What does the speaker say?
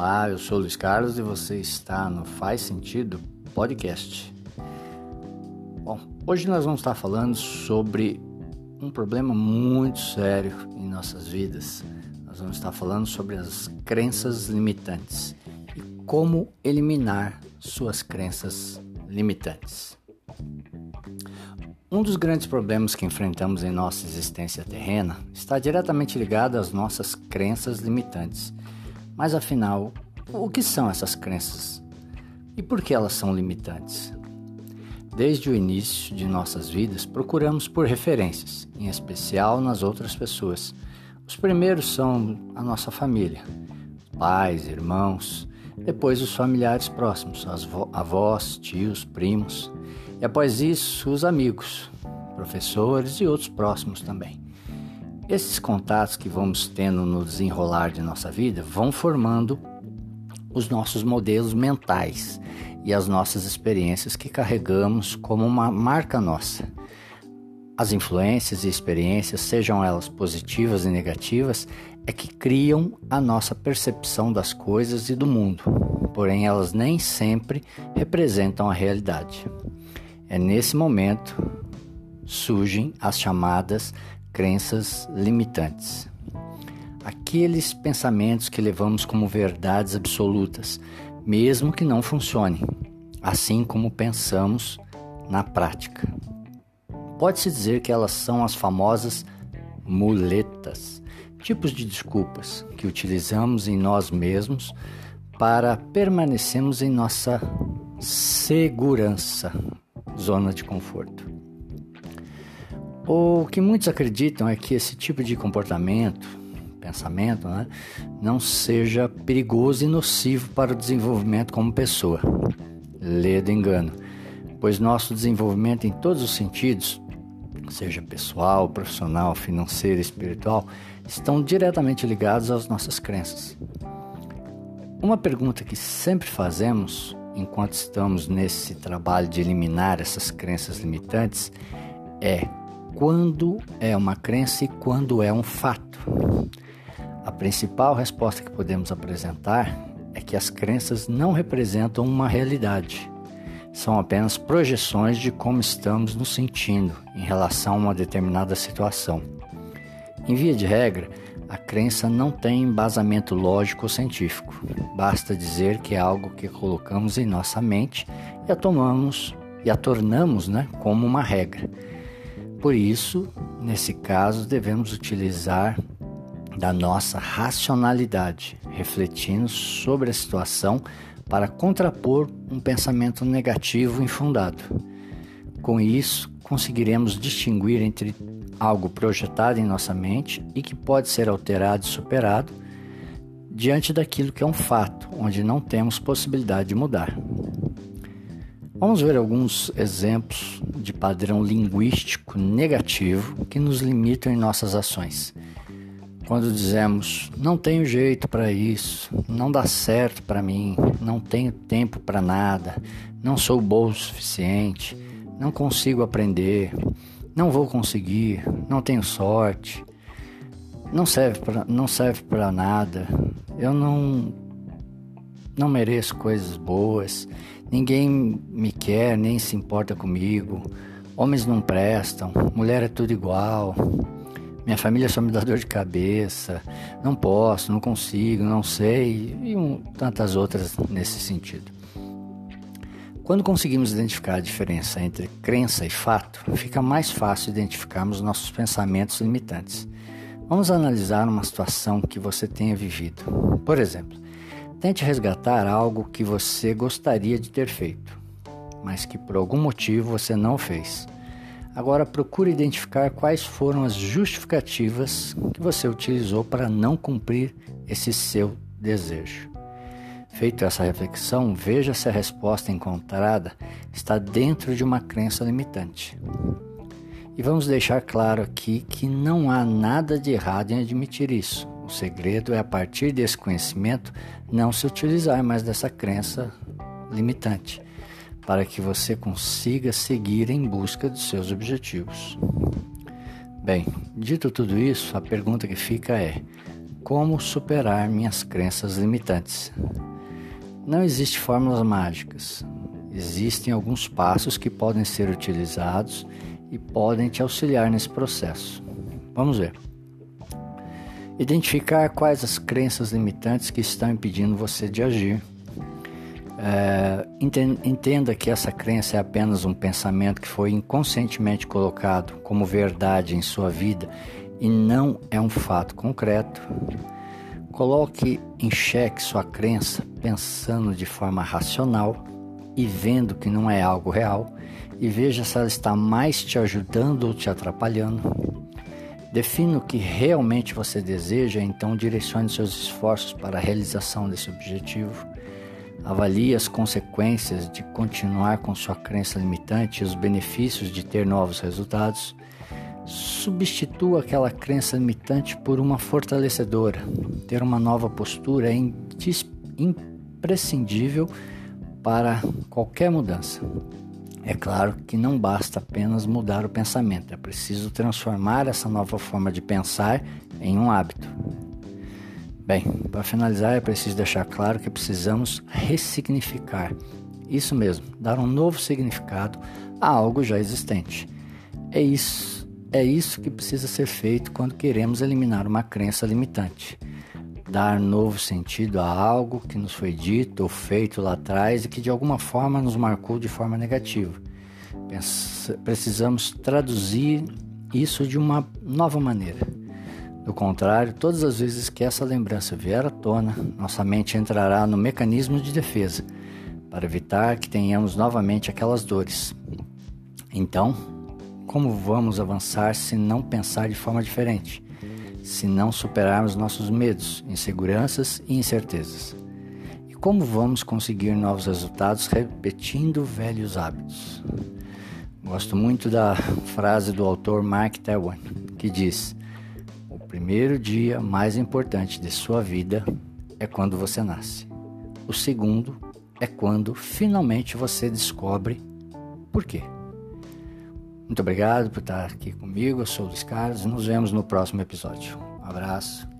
Olá, eu sou Luiz Carlos e você está no Faz Sentido Podcast. Bom, hoje nós vamos estar falando sobre um problema muito sério em nossas vidas. Nós vamos estar falando sobre as crenças limitantes e como eliminar suas crenças limitantes. Um dos grandes problemas que enfrentamos em nossa existência terrena está diretamente ligado às nossas crenças limitantes. Mas afinal, o que são essas crenças? E por que elas são limitantes? Desde o início de nossas vidas, procuramos por referências, em especial nas outras pessoas. Os primeiros são a nossa família, pais, irmãos, depois os familiares próximos, avós, tios, primos. E após isso, os amigos, professores e outros próximos também. Esses contatos que vamos tendo no desenrolar de nossa vida vão formando os nossos modelos mentais e as nossas experiências que carregamos como uma marca nossa. As influências e experiências, sejam elas positivas e negativas, é que criam a nossa percepção das coisas e do mundo, porém elas nem sempre representam a realidade. É nesse momento surgem as chamadas crenças limitantes. Aqueles pensamentos que levamos como verdades absolutas, mesmo que não funcionem, assim como pensamos na prática. Pode-se dizer que elas são as famosas muletas, tipos de desculpas que utilizamos em nós mesmos para permanecermos em nossa segurança, zona de conforto. O que muitos acreditam é que esse tipo de comportamento, pensamento, né, não seja perigoso e nocivo para o desenvolvimento como pessoa. Lê do engano, pois nosso desenvolvimento em todos os sentidos, seja pessoal, profissional, financeiro, espiritual, estão diretamente ligados às nossas crenças. Uma pergunta que sempre fazemos enquanto estamos nesse trabalho de eliminar essas crenças limitantes é quando é uma crença e quando é um fato. A principal resposta que podemos apresentar é que as crenças não representam uma realidade, são apenas projeções de como estamos nos sentindo em relação a uma determinada situação. Em via de regra, a crença não tem embasamento lógico ou científico. Basta dizer que é algo que colocamos em nossa mente e a tomamos e a tornamos, né, como uma regra. Por isso, nesse caso, devemos utilizar da nossa racionalidade, refletindo sobre a situação para contrapor um pensamento negativo infundado. Com isso, conseguiremos distinguir entre algo projetado em nossa mente e que pode ser alterado e superado diante daquilo que é um fato, onde não temos possibilidade de mudar. Vamos ver alguns exemplos de padrão linguístico negativo que nos limitam em nossas ações. Quando dizemos não tenho jeito para isso, não dá certo para mim, não tenho tempo para nada, não sou bom o suficiente, não consigo aprender, não vou conseguir, não tenho sorte, não serve para não serve para nada, eu não não mereço coisas boas, ninguém me quer nem se importa comigo, homens não prestam, mulher é tudo igual, minha família só me dá dor de cabeça, não posso, não consigo, não sei e um, tantas outras nesse sentido. Quando conseguimos identificar a diferença entre crença e fato, fica mais fácil identificarmos nossos pensamentos limitantes. Vamos analisar uma situação que você tenha vivido. Por exemplo, tente resgatar algo que você gostaria de ter feito, mas que por algum motivo você não fez. Agora procure identificar quais foram as justificativas que você utilizou para não cumprir esse seu desejo. Feito essa reflexão, veja se a resposta encontrada está dentro de uma crença limitante. E vamos deixar claro aqui que não há nada de errado em admitir isso. O segredo é, a partir desse conhecimento, não se utilizar mais dessa crença limitante, para que você consiga seguir em busca dos seus objetivos. Bem, dito tudo isso, a pergunta que fica é: como superar minhas crenças limitantes. Não existe fórmulas mágicas. Existem alguns passos que podem ser utilizados e podem te auxiliar nesse processo. Vamos ver. Identificar quais as crenças limitantes que estão impedindo você de agir. É, entenda que essa crença é apenas um pensamento que foi inconscientemente colocado como verdade em sua vida e não é um fato concreto. Coloque em xeque sua crença pensando de forma racional e vendo que não é algo real e veja se ela está mais te ajudando ou te atrapalhando. Defina o que realmente você deseja, então direcione seus esforços para a realização desse objetivo. Avalie as consequências de continuar com sua crença limitante e os benefícios de ter novos resultados. Substitua aquela crença limitante por uma fortalecedora. Ter uma nova postura é imprescindível para qualquer mudança. É claro que não basta apenas mudar o pensamento, é preciso transformar essa nova forma de pensar em um hábito. Bem, para finalizar, é preciso deixar claro que precisamos ressignificar. Isso mesmo, dar um novo significado a algo já existente. É isso, é isso que precisa ser feito quando queremos eliminar uma crença limitante dar novo sentido a algo que nos foi dito ou feito lá atrás e que de alguma forma nos marcou de forma negativa. Precisamos traduzir isso de uma nova maneira. Do contrário, todas as vezes que essa lembrança vier à tona, nossa mente entrará no mecanismo de defesa para evitar que tenhamos novamente aquelas dores. Então, como vamos avançar se não pensar de forma diferente? Se não superarmos nossos medos, inseguranças e incertezas? E como vamos conseguir novos resultados repetindo velhos hábitos? Gosto muito da frase do autor Mark Twain, que diz: O primeiro dia mais importante de sua vida é quando você nasce. O segundo é quando finalmente você descobre por quê. Muito obrigado por estar aqui comigo. Eu sou o Luiz Carlos e nos vemos no próximo episódio. Um abraço.